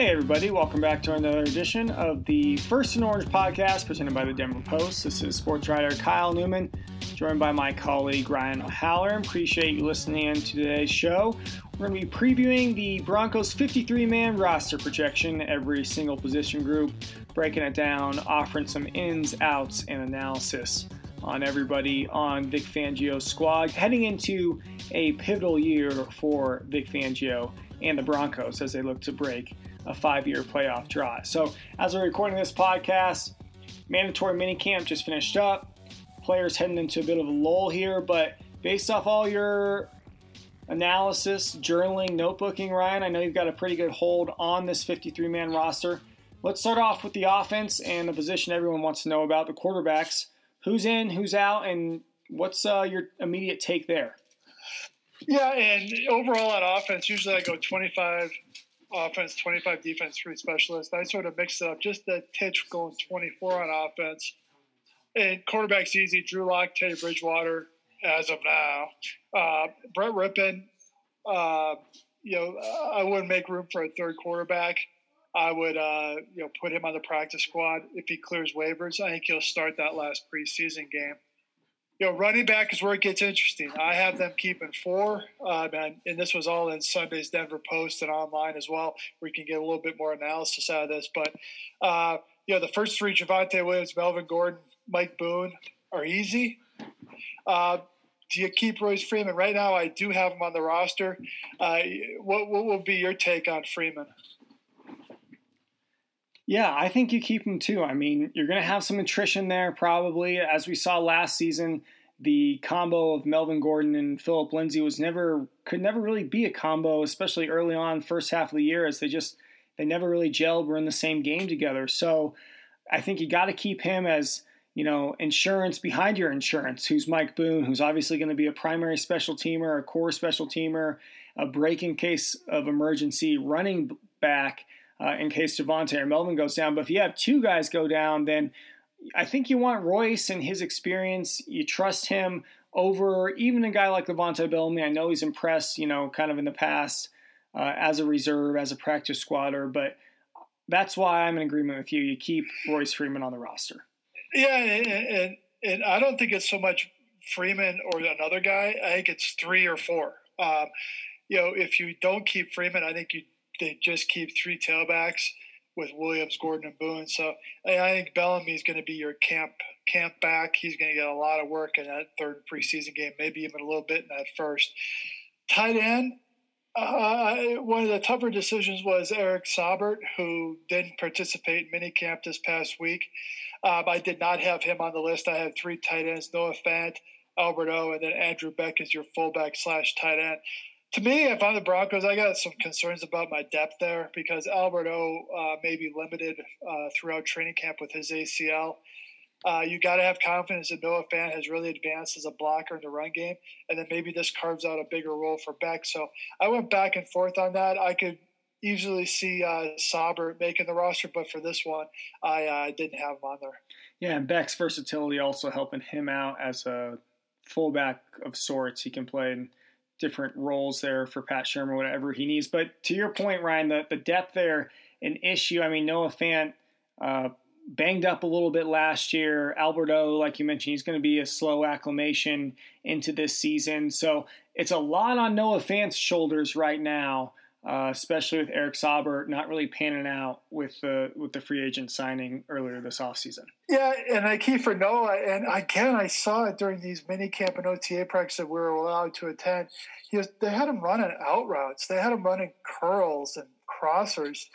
Hey, everybody, welcome back to another edition of the First and Orange podcast presented by the Denver Post. This is sports writer Kyle Newman, joined by my colleague Ryan O'Halloran. Appreciate you listening in to today's show. We're going to be previewing the Broncos 53 man roster projection, every single position group, breaking it down, offering some ins, outs, and analysis on everybody on Vic Fangio's squad, heading into a pivotal year for Vic Fangio and the Broncos as they look to break a five year playoff draw. So, as we're recording this podcast, mandatory minicamp just finished up. Players heading into a bit of a lull here, but based off all your analysis, journaling, notebooking, Ryan, I know you've got a pretty good hold on this 53 man roster. Let's start off with the offense and the position everyone wants to know about the quarterbacks. Who's in, who's out, and what's uh, your immediate take there? Yeah, and overall on offense, usually I go 25 offense, 25 defense, three specialists. I sort of mix it up just the titch going 24 on offense. And quarterback's easy. Drew Lock, Teddy Bridgewater, as of now. Uh, Brett Rypien, uh, you know, I wouldn't make room for a third quarterback. I would, uh, you know, put him on the practice squad if he clears waivers. I think he'll start that last preseason game you know, running back is where it gets interesting. I have them keeping four, um, and, and this was all in Sunday's Denver Post and online as well, where you can get a little bit more analysis out of this. But, uh, you know, the first three, Javonte Williams, Melvin Gordon, Mike Boone, are easy. Uh, do you keep Royce Freeman? Right now, I do have him on the roster. Uh, what, what will be your take on Freeman? Yeah, I think you keep him too. I mean, you're going to have some attrition there probably. As we saw last season, the combo of Melvin Gordon and Phillip Lindsay was never could never really be a combo, especially early on first half of the year as they just they never really gelled were in the same game together. So, I think you got to keep him as you know, insurance behind your insurance, who's Mike Boone, who's obviously going to be a primary special teamer, a core special teamer, a break in case of emergency running back, uh, in case Javonte or Melvin goes down. But if you have two guys go down, then I think you want Royce and his experience. You trust him over even a guy like Levante Bellamy. I know he's impressed, you know, kind of in the past uh, as a reserve, as a practice squatter, but that's why I'm in agreement with you. You keep Royce Freeman on the roster. Yeah, and, and, and I don't think it's so much Freeman or another guy. I think it's three or four. Um, you know, if you don't keep Freeman, I think you they just keep three tailbacks with Williams, Gordon, and Boone. So I think Bellamy is going to be your camp camp back. He's going to get a lot of work in that third preseason game, maybe even a little bit in that first. Tight end. Uh, one of the tougher decisions was Eric Saubert, who didn't participate in minicamp this past week. Um, I did not have him on the list. I had three tight ends: Noah Fant, Alberto, and then Andrew Beck is your fullback slash tight end to me, if I'm the Broncos, I got some concerns about my depth there because Alberto uh, may be limited uh, throughout training camp with his ACL. Uh, you got to have confidence that Noah Fan has really advanced as a blocker in the run game, and then maybe this carves out a bigger role for Beck. So I went back and forth on that. I could easily see uh, Sauber making the roster, but for this one, I uh, didn't have him on there. Yeah, and Beck's versatility also helping him out as a fullback of sorts. He can play in different roles there for Pat Shurmur, whatever he needs. But to your point, Ryan, the, the depth there, an issue. I mean, Noah Fant uh, banged up a little bit last year. Alberto, like you mentioned, he's going to be a slow acclimation into this season. So it's a lot on Noah Fant's shoulders right now uh, especially with Eric Saubert not really panning out with the with the free agent signing earlier this offseason. Yeah, and I key for Noah, and again, I saw it during these mini camp and OTA practices that we were allowed to attend. He was, they had him running out routes, they had him running curls and crossers.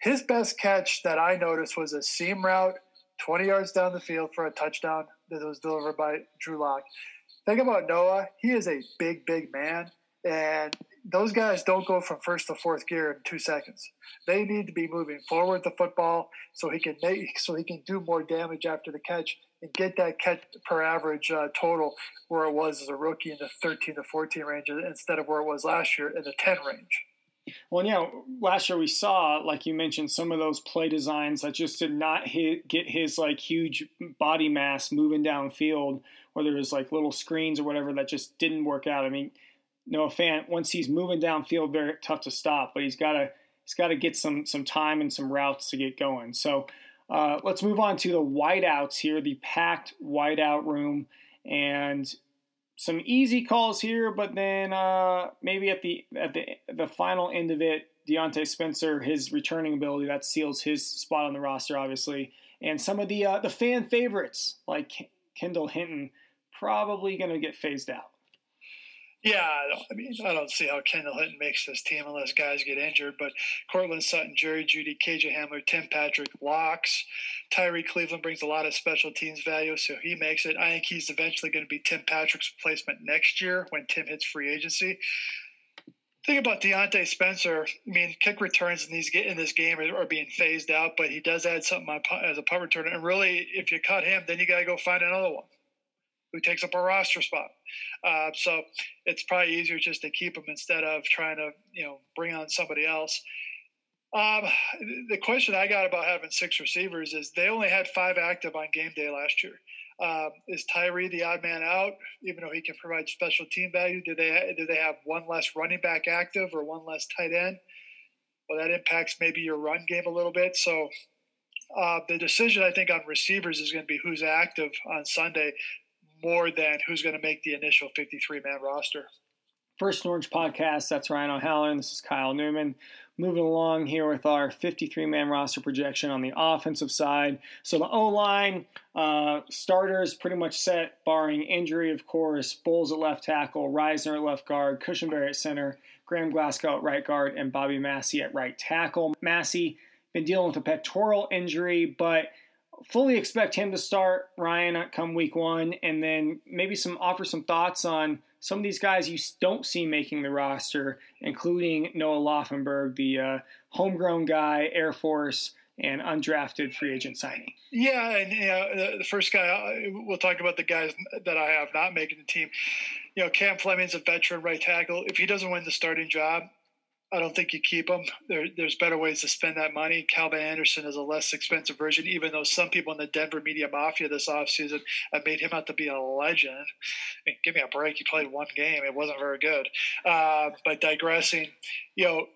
His best catch that I noticed was a seam route, 20 yards down the field for a touchdown that was delivered by Drew Lock. Think about Noah; he is a big, big man, and those guys don't go from first to fourth gear in two seconds. They need to be moving forward the football so he can make so he can do more damage after the catch and get that catch per average uh, total where it was as a rookie in the 13 to 14 range instead of where it was last year in the 10 range. Well, yeah, last year we saw, like you mentioned, some of those play designs that just did not hit, get his like huge body mass moving downfield, whether it was like little screens or whatever that just didn't work out. I mean, Noah Fant, once he's moving downfield, very tough to stop, but he's got to he's got to get some some time and some routes to get going. So uh, let's move on to the wideouts here, the packed wideout room, and some easy calls here, but then uh, maybe at the at the the final end of it, Diontae Spencer, his returning ability that seals his spot on the roster, obviously, and some of the uh, the fan favorites like Kendall Hinton probably going to get phased out. Yeah, I mean, I don't see how Kendall Hinton makes this team unless guys get injured. But Courtland Sutton, Jerry Jeudy, KJ Hamler, Tim Patrick, locks. Tyree Cleveland brings a lot of special teams value, so he makes it. I think he's eventually going to be Tim Patrick's replacement next year when Tim hits free agency. Think about Diontae Spencer. I mean, kick returns in these in this game are, are being phased out, but he does add something on, as a punt returner. And really, if you cut him, then you got to go find another one who takes up a roster spot. Uh, so it's probably easier just to keep him instead of trying to you know bring on somebody else. Um, the question I got about having six receivers is they only had five active on game day last year. Um, is Tyree the odd man out, even though he can provide special team value? Do they do they have one less running back active or one less tight end? Well, that impacts maybe your run game a little bit. So uh, the decision I think on receivers is going to be who's active on Sunday more than who's going to make the initial 53 man roster. First Orange podcast. That's Ryan O'Halloran. This is Kyle Newman. Moving along here with our 53 man roster projection on the offensive side. So the O line uh, starters pretty much set, barring injury, of course. Bolles at left tackle, Risner at left guard, Cushenberry at center, Graham Glasgow at right guard, and Bobby Massey at right tackle. Massey been dealing with a pectoral injury, but fully expect him to start Ryan come week one, and then maybe some offer some thoughts on some of these guys you don't see making the roster, including Noah Laufenberg, the uh, homegrown guy, Air Force, and undrafted free agent signing. Yeah, and you know, the, first guy we'll talk about the guys that I have not making the team. You know, Cam Fleming's a veteran right tackle. If he doesn't win the starting job, I don't think you keep him. There, there's better ways to spend that money. Calvin Anderson is a less expensive version, even though some people in the Denver media mafia this offseason have made him out to be a legend. I mean, give me a break. He played one game. It wasn't very good. Uh, but digressing, you know,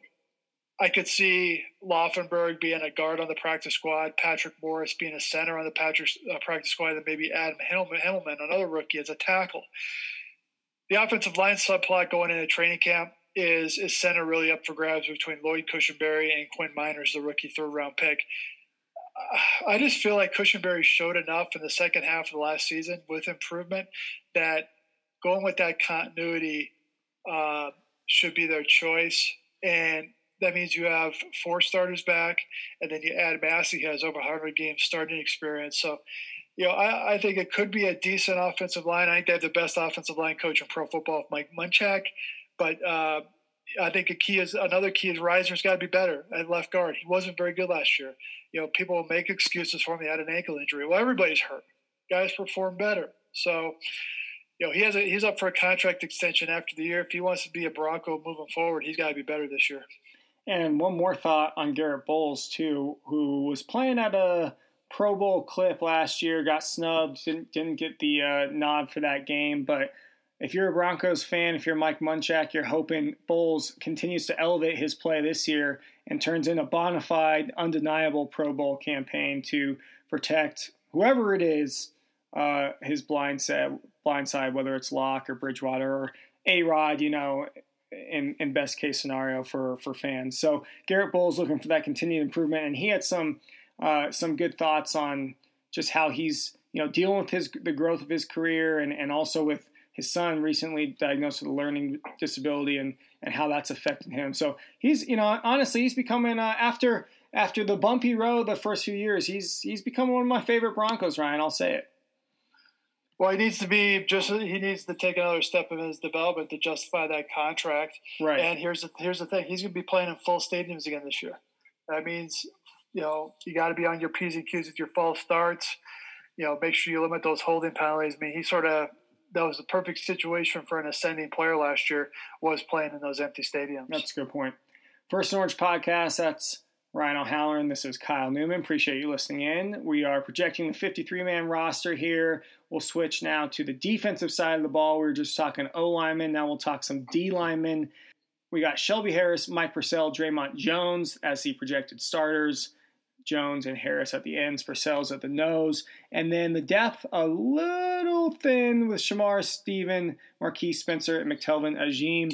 I could see Laufenberg being a guard on the practice squad, Patrick Morris being a center on the practice, uh, practice squad, and maybe Adam Hillman, another rookie, as a tackle. The offensive line subplot going into training camp is is center really up for grabs between Lloyd Cushenberry and Quinn Meinerz, the rookie third round pick. I just feel like Cushenberry showed enough in the second half of the last season with improvement that going with that continuity uh, should be their choice. And that means you have four starters back, and then you add Massey, who has over 100 games starting experience. So, you know, I, I, think it could be a decent offensive line. I think they have the best offensive line coach in pro football, Mike Munchak. But uh, I think a key is another key is Risner's got to be better at left guard. He wasn't very good last year. You know, people will make excuses for him. He had an ankle injury. Well, everybody's hurt. Guys perform better. So, you know, he has a, he's up for a contract extension after the year. If he wants to be a Bronco moving forward, he's got to be better this year. And one more thought on Garrett Bolles too, who was playing at a Pro Bowl clip last year, got snubbed, didn't didn't get the uh, nod for that game, but if you're a Broncos fan, if you're Mike Munchak, you're hoping Bolles continues to elevate his play this year and turns in a bona fide, undeniable Pro Bowl campaign to protect whoever it is, uh, his blind side, blind side, whether it's Lock or Bridgewater or A Rod, you know, in, in best case scenario for, for fans. So Garrett Bolles looking for that continued improvement, and he had some uh, some good thoughts on just how he's you know dealing with his the growth of his career and, and also with his son recently diagnosed with a learning disability and, and how that's affected him. So he's, you know, honestly, he's becoming uh, after after the bumpy road the first few years, he's he's become one of my favorite Broncos. Ryan, I'll say it. Well, he needs to be just he needs to take another step in his development to justify that contract. Right. And here's the here's the thing: he's going to be playing in full stadiums again this year. That means you know you got to be on your p's and q's with your false starts. You know, make sure you limit those holding penalties. I mean, he sort of that was the perfect situation for an ascending player last year was playing in those empty stadiums. That's a good point. First Orange podcast. That's Ryan O'Halloran. This is Kyle Newman. Appreciate you listening in. We are projecting the 53 man roster here. We'll switch now to the defensive side of the ball. We were just talking O linemen. Now we'll talk some D linemen. we got Shelby Harris, Mike Purcell, Dre'Mont Jones as the projected starters. Jones and Harris at the ends, Purcell's at the nose. And then the depth, a little thin with Shamar Stephen, Marquis Spencer, and McTelvin Agim.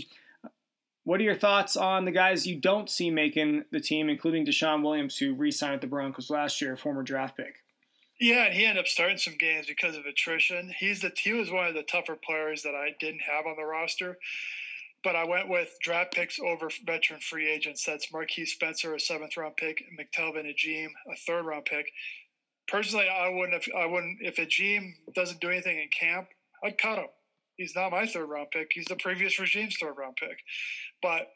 What are your thoughts on the guys you don't see making the team, including DeShawn Williams, who re signed at the Broncos last year, former draft pick? Yeah, and he ended up starting some games because of attrition. He's the he was one of the tougher players that I didn't have on the roster. But I went with draft picks over veteran free agents. That's Marquis Spencer, a seventh round pick, McTelvin Agim, a third round pick. Personally, I wouldn't have I wouldn't if Agim doesn't do anything in camp, I'd cut him. He's not my third round pick. He's the previous regime's third round pick. But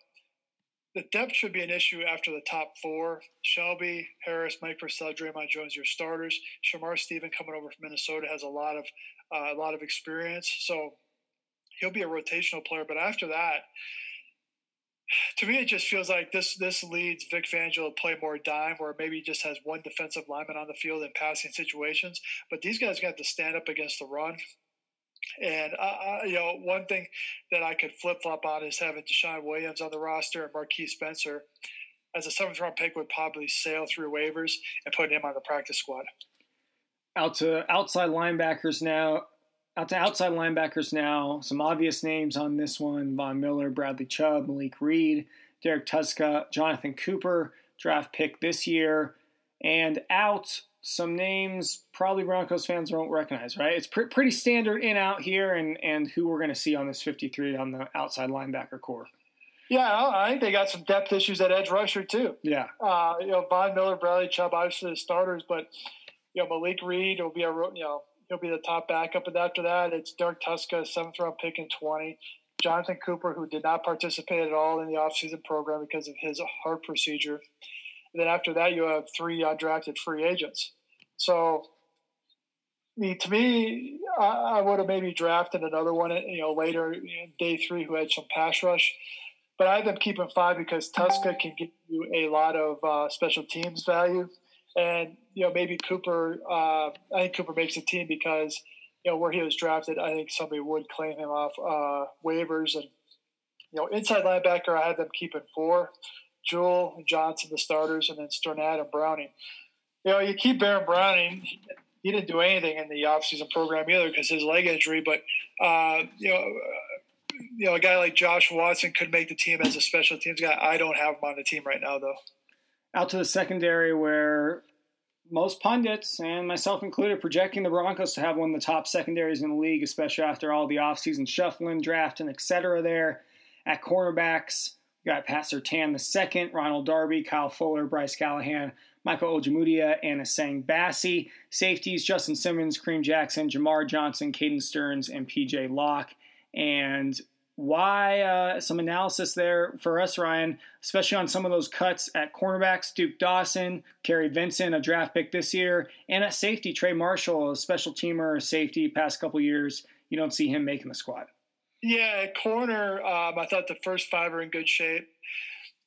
the depth should be an issue after the top four. Shelby, Harris, Mike Purcell, Dre'Mont Jones, your starters. Shamar Stephen coming over from Minnesota has a lot of uh, a lot of experience, so he'll be a rotational player. But after that, to me, it just feels like this this leads Vic Fangio to play more dime, where maybe he just has one defensive lineman on the field in passing situations. But these guys got to stand up against the run. And uh, you know, one thing that I could flip flop on is having DeShawn Williams on the roster and Marquis Spencer as a seventh round pick would probably sail through waivers and put him on the practice squad. Out to outside linebackers now. Out to outside linebackers now. Some obvious names on this one: Von Miller, Bradley Chubb, Malik Reed, Derrek Tuszka, Jonathan Cooper, draft pick this year, and out some names probably Broncos fans won't recognize, right? It's pr- pretty standard in out here, and and who we're going to see on this 53 on the outside linebacker corps. Yeah, I think they got some depth issues at edge rusher too. Yeah, uh, you know, Von Miller, Bradley Chubb, obviously the starters, but you know Malik Reed will be a you know he'll be the top backup, and after that it's Derrek Tuszka, seventh round pick in 20. Jonathan Cooper, who did not participate at all in the offseason program because of his heart procedure. And then after that, you have three undrafted free agents. So, I mean, to me, I, I would have maybe drafted another one, you know, later day three who had some pass rush. But I have them keeping five because Tuska can give you a lot of uh, special teams value, and you know maybe Cooper. Uh, I think Cooper makes the team because you know where he was drafted. I think somebody would claim him off uh, waivers, and you know inside linebacker. I have them keeping four. Jewell and Johnson, the starters, and then Strnad and Browning. You know, you keep Baron Browning. He didn't do anything in the offseason program either because his leg injury. But uh, you know, you know, a guy like Josh Watson could make the team as a special teams guy. I don't have him on the team right now, though. Out to the secondary, where most pundits and myself included projecting the Broncos to have one of the top secondaries in the league, especially after all the offseason shuffling, drafting, etc. There at cornerbacks, we got Pat Surtain the second, Ronald Darby, Kyle Fuller, Bryce Callahan, Michael Ojemudia, and Essang Bassey. Safeties, Justin Simmons, Kareem Jackson, Jamar Johnson, Caden Sterns, and PJ Locke. And why uh, some analysis there for us, Ryan, especially on some of those cuts at cornerbacks, Duke Dawson, Kary Vincent, a draft pick this year, and at safety, Trey Marshall, a special teamer, safety, past couple years. You don't see him making the squad. Yeah, corner, um, I thought the first five are in good shape.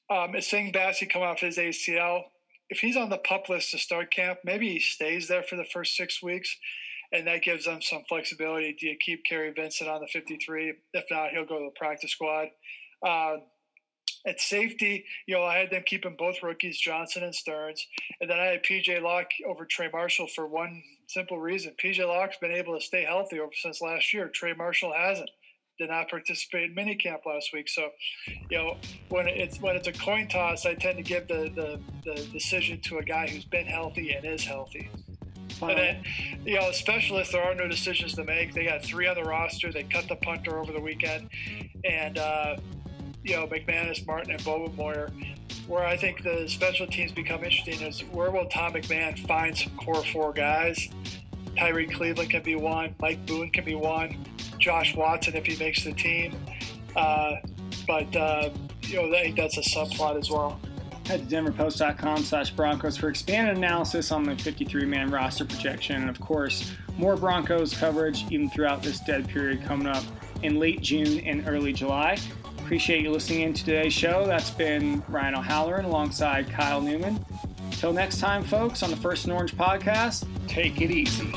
Um, Essang Bassey come off his ACL if he's on the pup list to start camp, maybe he stays there for the first six weeks, and that gives them some flexibility. Do you keep Kary Vincent on the 53? If not, he'll go to the practice squad. Uh, at safety, you know, I had them keeping both rookies, Johnson and Sterns. and then I had PJ Locke over Trey Marshall for one simple reason. PJ Locke's been able to stay healthy over since last year. Trey Marshall hasn't did not participate in minicamp last week. So, you know, when it's when it's a coin toss, I tend to give the, the, the decision to a guy who's been healthy and is healthy. Wow. And then, you know, specialists, there are no decisions to make. They got three on the roster. They cut the punter over the weekend. And, uh, you know, McManus, Martin, and Bobenmoyer. Where I think the special teams become interesting is where will Tom McMahon find some core four guys? Tyree Cleveland can be one. Mike Boone can be one. Josh Watson if he makes the team. Uh, but, uh, you know, I think that's a subplot as well. Head to denverpost.com slash Broncos for expanded analysis on the 53-man roster projection. And, of course, more Broncos coverage even throughout this dead period coming up in late June and early July. Appreciate you listening in to today's show. That's been Ryan O'Halloran alongside Kyle Newman. Till next time, folks, on the First and Orange podcast, take it easy.